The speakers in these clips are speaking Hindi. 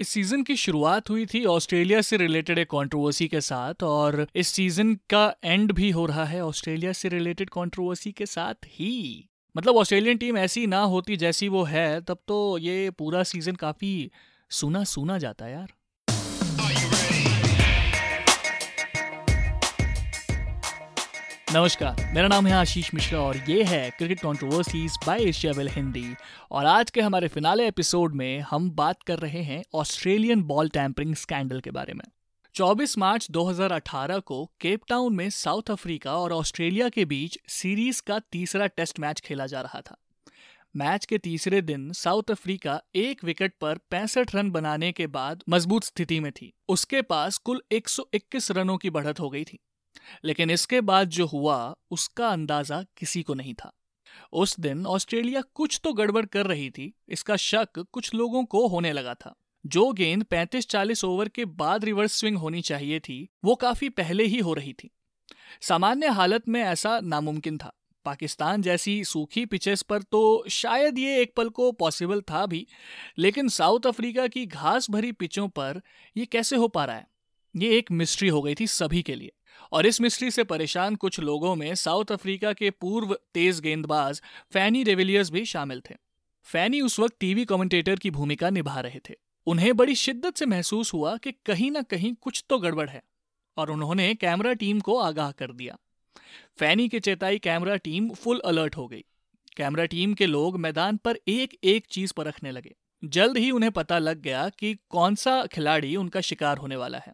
इस सीज़न की शुरुआत हुई थी ऑस्ट्रेलिया से रिलेटेड एक कंट्रोवर्सी के साथ और इस सीज़न का एंड भी हो रहा है ऑस्ट्रेलिया से रिलेटेड कंट्रोवर्सी के साथ ही। मतलब ऑस्ट्रेलियन टीम ऐसी ना होती जैसी वो है, तब तो ये पूरा सीज़न काफ़ी सुना सुना जाता यार। नमस्कार, मेरा नाम है आशीष मिश्रा और ये है cricket controversies by Asiaville Hindi और आज के हमारे फिनाले एपिसोड में हम बात कर रहे हैं ऑस्ट्रेलियन बॉल टैंपरिंग स्कैंडल के बारे में। 24 मार्च 2018 को केप टाउन में साउथ अफ्रीका और ऑस्ट्रेलिया के बीच सीरीज़ का तीसरा टेस्ट मैच खेला जा रहा था। मैच के तीसरे दिन साउथ अफ्रीका एक विकेट पर पैंसठ रन बनाने के बाद मज़बूत स्थिति में थी। उसके पास कुल 121 रनों की बढ़त हो गई थी। लेकिन इसके बाद जो हुआ, उसका अंदाज़ा किसी को नहीं था। उस दिन ऑस्ट्रेलिया कुछ तो गड़बड़ कर रही थी, इसका शक कुछ लोगों को होने लगा था। जो गेंद 35-40 ओवर के बाद रिवर्स स्विंग होनी चाहिए थी, वो काफ़ी पहले ही हो रही थी। सामान्य हालत में ऐसा नामुमकिन था। पाकिस्तान जैसी सूखी पिचेस पर तो शायद ये एक पल को पॉसिबल था भी, लेकिन साउथ अफ्रीका की घास भरी पिचों पर ये कैसे हो पा रहा है? ये एक मिस्ट्री हो गई थी सभी के लिए। और इस मिस्ट्री से परेशान कुछ लोगों में साउथ अफ्रीका के पूर्व तेज गेंदबाज फैनी रेविलियर्स भी शामिल थे। फैनी उस वक्त टीवी कमेंटेटर की भूमिका निभा रहे थे। उन्हें बड़ी शिद्दत से महसूस हुआ कि कहीं ना कहीं कुछ तो गड़बड़ है और उन्होंने कैमरा टीम को आगाह कर दिया। फैनी के चेताई कैमरा टीम फुल अलर्ट हो गई। कैमरा टीम के लोग मैदान पर एक एक चीज़ पर रखने लगे। जल्द ही उन्हें पता लग गया कि कौन सा खिलाड़ी उनका शिकार होने वाला है।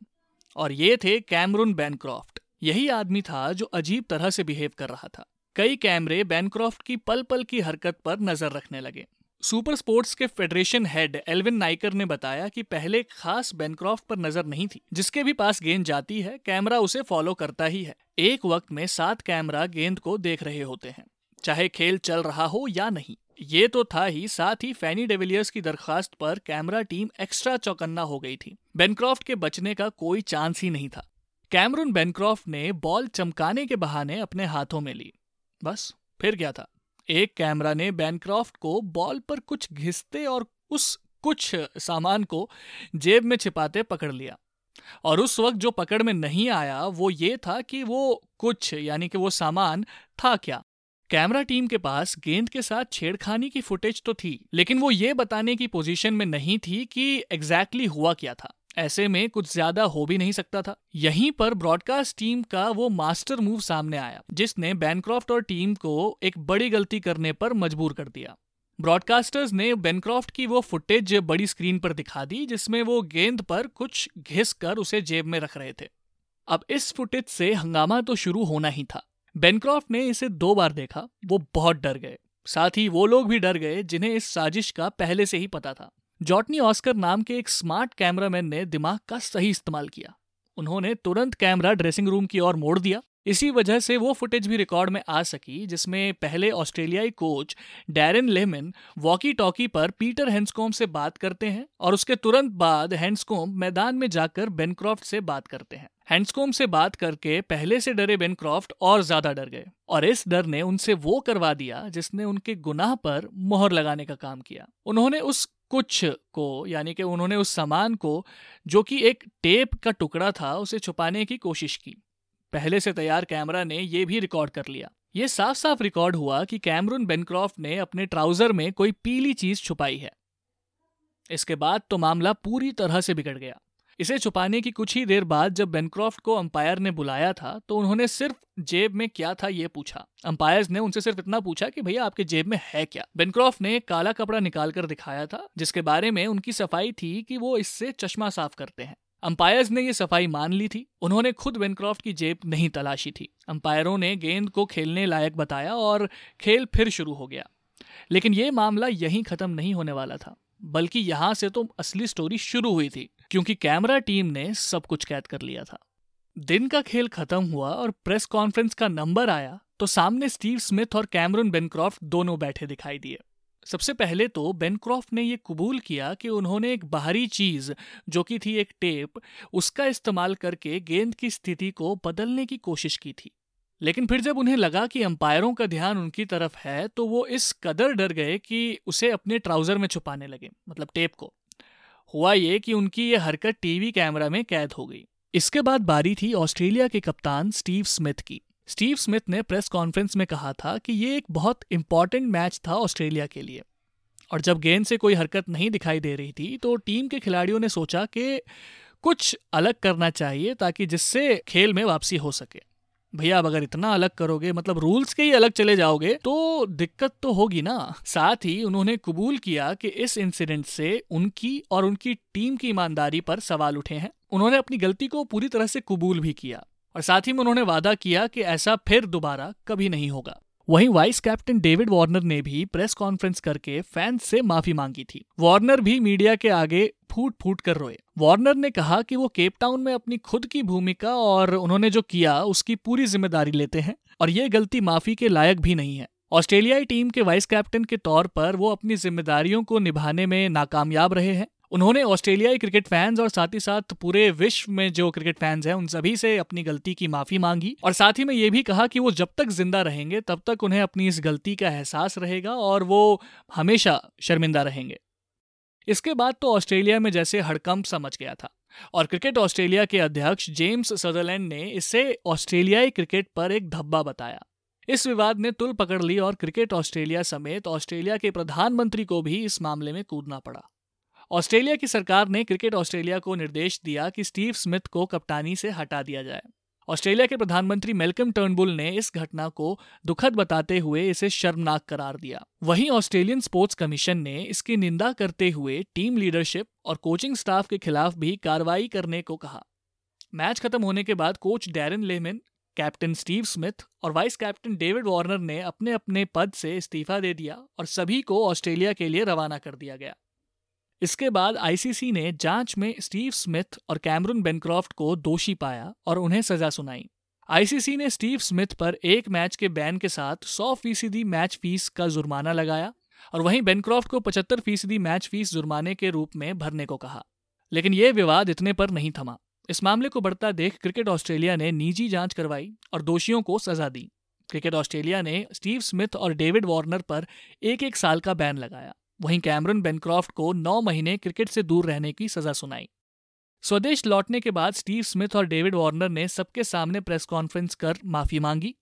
और ये थे कैमरून बैनक्रॉफ्ट। यही आदमी था जो अजीब तरह से बिहेव कर रहा था। कई कैमरे बैनक्रॉफ्ट की पल पल की हरकत पर नज़र रखने लगे। सुपर स्पोर्ट्स के फेडरेशन हेड एल्विन नाइकर ने बताया कि पहले खास बैनक्रॉफ्ट पर नज़र नहीं थी, जिसके भी पास गेंद जाती है, कैमरा उसे फॉलो करता ही है। एक वक्त में सात कैमरा गेंद को देख रहे होते हैं, चाहे खेल चल रहा हो या नहीं। ये तो था ही साथ ही फैनी डेविलियर्स की दरखास्त पर कैमरा टीम एक्स्ट्रा चौकन्ना हो गई थी। बेनक्रॉफ्ट के बचने का कोई चांस ही नहीं था। कैमरून बेनक्रॉफ्ट ने बॉल चमकाने के बहाने अपने हाथों में ली। बस, फिर क्या था? एक कैमरा ने बेनक्रॉफ्ट को बॉल पर कुछ घिसते और उस कुछ सामान को जेब में छिपाते पकड़ लिया। और उस वक्त जो पकड़ में नहीं आया, वो ये था कि वो कुछ, यानी कि वो सामान था क्या? कैमरा टीम के पास गेंद के साथ छेड़खानी की फुटेज तो थी, लेकिन वो ये बताने की पोजीशन में नहीं थी कि एग्जैक्टली exactly हुआ क्या था। ऐसे में कुछ ज़्यादा हो भी नहीं सकता था। यहीं पर ब्रॉडकास्ट टीम का वो मास्टर मूव सामने आया, जिसने बैनक्रॉफ्ट और टीम को एक बड़ी गलती करने पर मजबूर कर दिया। ब्रॉडकास्टर्स ने बेनक्रॉफ्ट की वो फुटेज बड़ी स्क्रीन पर दिखा दी, जिसमें वो गेंद पर कुछ घिस कर उसे जेब में रख रहे थे। अब इस फुटेज से हंगामा तो शुरू होना ही था। बेनक्रॉफ्ट ने इसे दो बार देखा, वो बहुत डर गए। साथ ही वो लोग भी डर गए, जिन्हें इस साजिश का पहले से ही पता था। जॉटनी ऑस्कर नाम के एक स्मार्ट कैमरामैन ने दिमाग का सही इस्तेमाल किया। उन्होंने तुरंत कैमरा ड्रेसिंग रूम की ओर मोड़ दिया। इसी वजह से वो फुटेज भी रिकॉर्ड में आ सकी, जिसमें पहले ऑस्ट्रेलियाई coach Darren Lehmann walkie talkie पर पीटर हेंसकोम से बात करते हैं और उसके तुरंत बाद हैंड्सकोम मैदान में जाकर बेनक्रॉफ्ट से बात करते हैं। हैंड्सकोम से बात करके पहले से डरे बेनक्रॉफ्ट और ज़्यादा डर गए और इस डर ने उनसे वो करवा दिया, जिसने उनके गुनाह पर मोहर लगाने का काम किया। उन्होंने उस कुछ को, यानी कि उन्होंने उस सामान को, जो कि एक टेप का टुकड़ा था, उसे छुपाने की कोशिश की। पहले से तैयार कैमरा ने यह भी रिकॉर्ड कर लिया। ये साफ़ साफ़ रिकॉर्ड हुआ कि कैमरून बेनक्रॉफ्ट ने अपने ट्राउज़र में कोई पीली चीज़ छुपाई है। इसके बाद तो मामला पूरी तरह से बिगड़ गया। इसे छुपाने की कुछ ही देर बाद जब बेनक्रॉफ्ट को अंपायर ने बुलाया था तो उन्होंने सिर्फ़ जेब में क्या था ये पूछा। अंपायर्स ने उनसे सिर्फ़ इतना पूछा कि, भैया, आपके जेब में है क्या? बेनक्रॉफ्ट ने काला कपड़ा निकाल कर दिखाया था, जिसके बारे में उनकी सफ़ाई थी कि वो इससे चश्मा साफ़ करते हैं। अंपायर्स ने यह सफ़ाई मान ली थी। उन्होंने खुद बेनक्रॉफ्ट की जेब नहीं तलाशी थी। अंपायरों ने गेंद को खेलने लायक बताया और खेल फिर शुरू हो गया। लेकिन ये मामला यहीं खत्म नहीं होने वाला था, बल्कि यहाँ से तो असली स्टोरी शुरू हुई थी, क्योंकि कैमरा टीम ने सब कुछ कैद कर लिया था। दिन का खेल खत्म हुआ और प्रेस कॉन्फ्रेंस का नंबर आया तो सामने स्टीव स्मिथ और कैमरून बेनक्रॉफ्ट दोनों बैठे दिखाई दिए। सबसे पहले तो बेनक्रॉफ्ट ने यह कबूल किया कि उन्होंने एक बाहरी चीज़, जो कि थी एक टेप, उसका इस्तेमाल करके गेंद की स्थिति को बदलने की कोशिश की थी। लेकिन फिर जब उन्हें लगा कि अंपायरों का ध्यान उनकी तरफ़ है तो वो इस कदर डर गए कि उसे अपने ट्राउज़र में छुपाने लगे मतलब टेप को। हुआ ये कि उनकी ये हरकत टीवी कैमरा में कैद हो गई। इसके बाद बारी थी ऑस्ट्रेलिया के कप्तान स्टीव स्मिथ की। स्टीव स्मिथ ने प्रेस कॉन्फ्रेंस में कहा था कि ये एक बहुत इंपॉर्टेंट मैच था ऑस्ट्रेलिया के लिए। और जब गेंद से कोई हरकत नहीं दिखाई दे रही थी तो टीम के खिलाड़ियों ने सोचा कि कुछ अलग करना चाहिए ताकि जिससे खेल में वापसी हो सके। भैया, अब अगर इतना अलग करोगे मतलब रूल्स के ही अलग चले जाओगे तो दिक्कत तो होगी ना। साथ ही उन्होंने कबूल किया कि इस इंसिडेंट से उनकी और उनकी टीम की ईमानदारी पर सवाल उठे हैं। उन्होंने अपनी गलती को पूरी तरह से कबूल भी किया। और साथ ही में उन्होंने वादा किया कि ऐसा फिर दोबारा कभी नहीं होगा। वहीं वाइस कैप्टन डेविड वार्नर ने भी प्रेस कॉन्फ्रेंस करके फैंस से माफ़ी मांगी थी। वार्नर भी मीडिया के आगे फूट फूट कर रोए। वार्नर ने कहा कि वो केप टाउन में अपनी खुद की भूमिका और उन्होंने जो किया, उसकी पूरी ज़िम्मेदारी लेते हैं और ये गलती माफ़ी के लायक भी नहीं है। ऑस्ट्रेलियाई टीम के वाइस कैप्टन के तौर पर वो अपनी जिम्मेदारियों को निभाने में नाकामयाब रहे हैं। उन्होंने ऑस्ट्रेलियाई क्रिकेट फैंस और साथ ही साथ पूरे विश्व में जो क्रिकेट फैंस हैं, उन सभी से अपनी गलती की माफ़ी मांगी। और साथ ही में ये भी कहा कि वो जब तक ज़िंदा रहेंगे, तब तक उन्हें अपनी इस गलती का एहसास रहेगा और वो हमेशा शर्मिंदा रहेंगे। इसके बाद तो ऑस्ट्रेलिया में जैसे हड़कंप समझ गया था। और क्रिकेट ऑस्ट्रेलिया के अध्यक्ष जेम्स सदरलैंड ने इसे ऑस्ट्रेलियाई क्रिकेट पर एक धब्बा बताया। इस विवाद ने तुल पकड़ ली और क्रिकेट ऑस्ट्रेलिया समेत ऑस्ट्रेलिया के प्रधानमंत्री को भी इस मामले में कूदना पड़ा। ऑस्ट्रेलिया की सरकार ने क्रिकेट ऑस्ट्रेलिया को निर्देश दिया कि स्टीव स्मिथ को कप्तानी से हटा दिया जाए। ऑस्ट्रेलिया के प्रधानमंत्री मेलकम टर्नबुल ने इस घटना को दुखद बताते हुए इसे शर्मनाक करार दिया। वहीं ऑस्ट्रेलियन स्पोर्ट्स कमीशन ने इसकी निंदा करते हुए टीम लीडरशिप और कोचिंग स्टाफ के खिलाफ भी कार्रवाई करने को कहा। मैच खत्म होने के बाद coach Darren Lehmann, captain Steve Smith और वाइस कैप्टन डेविड वार्नर ने अपने अपने पद से इस्तीफा दे दिया और सभी को ऑस्ट्रेलिया के लिए रवाना कर दिया गया। इसके बाद आईसीसी ने जाँच में स्टीव स्मिथ और कैमरून बेनक्रॉफ्ट को दोषी पाया और उन्हें सजा सुनाई। आईसीसी ने स्टीव स्मिथ पर एक मैच के बैन के साथ 100 फ़ीसदी मैच फ़ीस का जुर्माना लगाया और वहीं बेनक्रॉफ्ट को 75 फ़ीसदी मैच फ़ीस जुर्माने के रूप में भरने को कहा। लेकिन यह विवाद इतने पर नहीं थमा। इस मामले को बढ़ता देख क्रिकेट ऑस्ट्रेलिया ने निजी जाँच करवाई और दोषियों को सजा दी। क्रिकेट ऑस्ट्रेलिया ने स्टीव स्मिथ और डेविड वार्नर पर एक एक साल का बैन लगाया। वहीं कैमरन बेनक्रॉफ्ट को नौ महीने क्रिकेट से दूर रहने की सजा सुनाई। स्वदेश लौटने के बाद स्टीव स्मिथ और डेविड वार्नर ने सबके सामने प्रेस कॉन्फ्रेंस कर माफ़ी मांगी।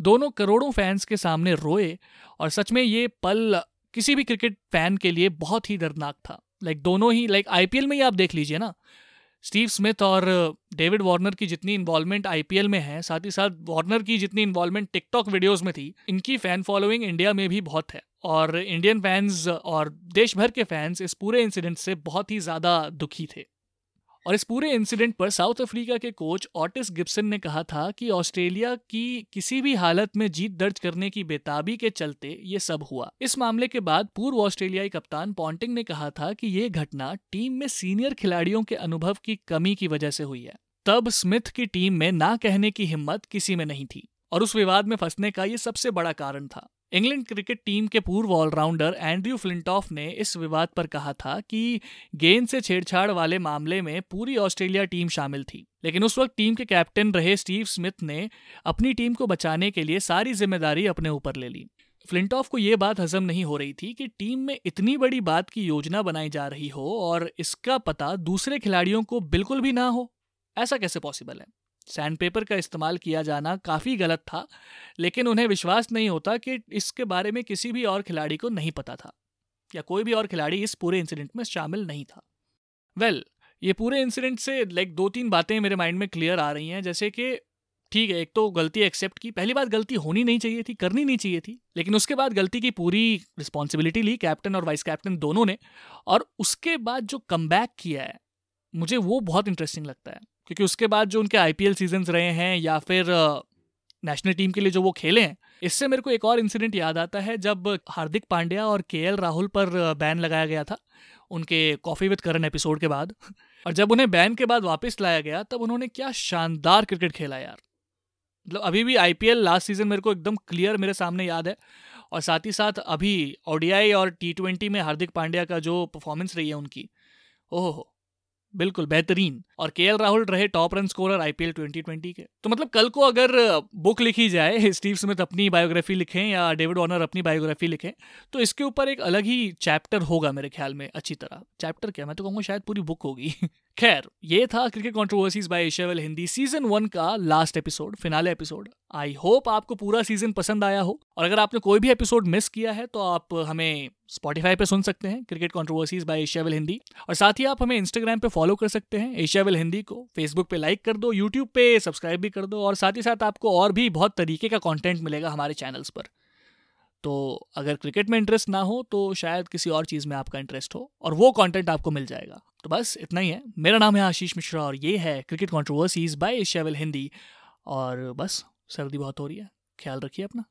दोनों करोड़ों फैंस के सामने रोए और सच में ये पल किसी भी क्रिकेट फ़ैन के लिए बहुत ही दर्दनाक था। लाइक दोनों ही, लाइक आईपीएल में ही आप देख लीजिए ना, स्टीव स्मिथ और डेविड वार्नर की जितनी इन्वॉल्वमेंट आईपीएल में है, साथ ही साथ वार्नर की जितनी इन्वॉल्वमेंट टिकटॉक वीडियोस में थी, इनकी फ़ैन फॉलोइंग इंडिया में भी बहुत है। और इंडियन फैंस और देश भर के फैंस इस पूरे इंसिडेंट से बहुत ही ज़्यादा दुखी थे। और इस पूरे इंसिडेंट पर साउथ अफ्रीका के कोच ऑटिस गिब्सन ने कहा था कि ऑस्ट्रेलिया की किसी भी हालत में जीत दर्ज करने की बेताबी के चलते ये सब हुआ। इस मामले के बाद पूर्व ऑस्ट्रेलियाई कप्तान पॉन्टिंग ने कहा था कि ये घटना टीम में सीनियर खिलाड़ियों के अनुभव की कमी की वजह से हुई है। तब स्मिथ की टीम में ना कहने की हिम्मत किसी में नहीं थी और उस विवाद में फंसने का ये सबसे बड़ा कारण था। इंग्लैंड क्रिकेट टीम के पूर्व ऑलराउंडर एंड्रयू फ्लिंटॉफ ने इस विवाद पर कहा था कि गेंद से छेड़छाड़ वाले मामले में पूरी ऑस्ट्रेलिया टीम शामिल थी। लेकिन उस वक्त टीम के कैप्टन रहे स्टीव स्मिथ ने अपनी टीम को बचाने के लिए सारी ज़िम्मेदारी अपने ऊपर ले ली। फ्लिंटॉफ को ये बात हजम नहीं हो रही थी कि टीम में इतनी बड़ी बात की योजना बनाई जा रही हो और इसका पता दूसरे खिलाड़ियों को बिल्कुल भी ना हो। ऐसा कैसे पॉसिबल है? सैंडपेपर का इस्तेमाल किया जाना काफ़ी गलत था लेकिन उन्हें विश्वास नहीं होता कि इसके बारे में किसी भी और खिलाड़ी को नहीं पता था या कोई भी और खिलाड़ी इस पूरे इंसिडेंट में शामिल नहीं था। वेल well, ये पूरे इंसिडेंट से लाइक दो तीन बातें मेरे माइंड में क्लियर आ रही हैं जैसे कि ठीक है एक तो गलती एक्सेप्ट की पहली बात गलती होनी नहीं चाहिए थी करनी नहीं चाहिए थी लेकिन उसके बाद गलती की पूरी रिस्पॉन्सिबिलिटी ली कैप्टन और वाइस कैप्टन दोनों ने और उसके बाद जो कम किया है मुझे वो बहुत इंटरेस्टिंग लगता है। क्योंकि उसके बाद जो उनके आईपीएल सीज़न रहे हैं या फिर नेशनल टीम के लिए जो वो खेले हैं, इससे मेरे को एक और इंसिडेंट याद आता है जब हार्दिक पांड्या और के राहुल पर बैन लगाया गया था, उनके कॉफ़ी विद करण एपिसोड के बाद। और जब उन्हें बैन के बाद वापस लाया गया, तब उन्होंने क्या शानदार क्रिकेट खेला यार। मतलब अभी भी आईपीएल लास्ट सीज़न मेरे को एकदम क्लियर मेरे सामने याद है। और साथ ही साथ अभी ओडीआई और टी ट्वेंटी में हार्दिक पांड्या का जो परफॉर्मेंस रही है उनकी ओहो बिल्कुल, बेहतरीन। और के राहुल रहे टॉप रन स्कोरर आईपीएल 2020 के। तो मतलब कल को अगर बुक लिखी जाए, स्टीव स्मिथ अपनी बायोग्राफी लिखें या डेविड ऑनर अपनी बायोग्राफी लिखें तो इसके ऊपर एक अलग ही चैप्टर होगा मेरे ख्याल में, अच्छी तरह। चैप्टर क्या? मैं तो कहूँगा शायद पूरी बुक होगी। खैर, ये था cricket controversies by Asiaville Hindi season one का last episode finale episode I hope आपको पूरा सीज़न पसंद आया हो। और अगर आपने कोई भी एपिसोड मिस किया है तो आप हमें स्पॉटीफाई पे सुन सकते हैं cricket controversies by Asiaville Hindi और साथ ही आप हमें इंस्टाग्राम पे फॉलो कर सकते हैं एशियावेल हिंदी को। फेसबुक पे लाइक कर दो यूट्यूब पे सब्सक्राइब भी कर दो, और साथ ही साथ आपको और भी बहुत तरीके का कॉन्टेंट मिलेगा हमारे चैनल्स पर। तो अगर क्रिकेट में इंटरेस्ट ना हो तो शायद किसी और चीज़ में आपका इंटरेस्ट हो, और वो कंटेंट आपको मिल जाएगा। तो बस इतना ही है। मेरा नाम है आशीष मिश्रा, और ये है cricket controversies by Asiaville Hindi और बस। सर्दी बहुत हो रही है ख्याल रखिए अपना।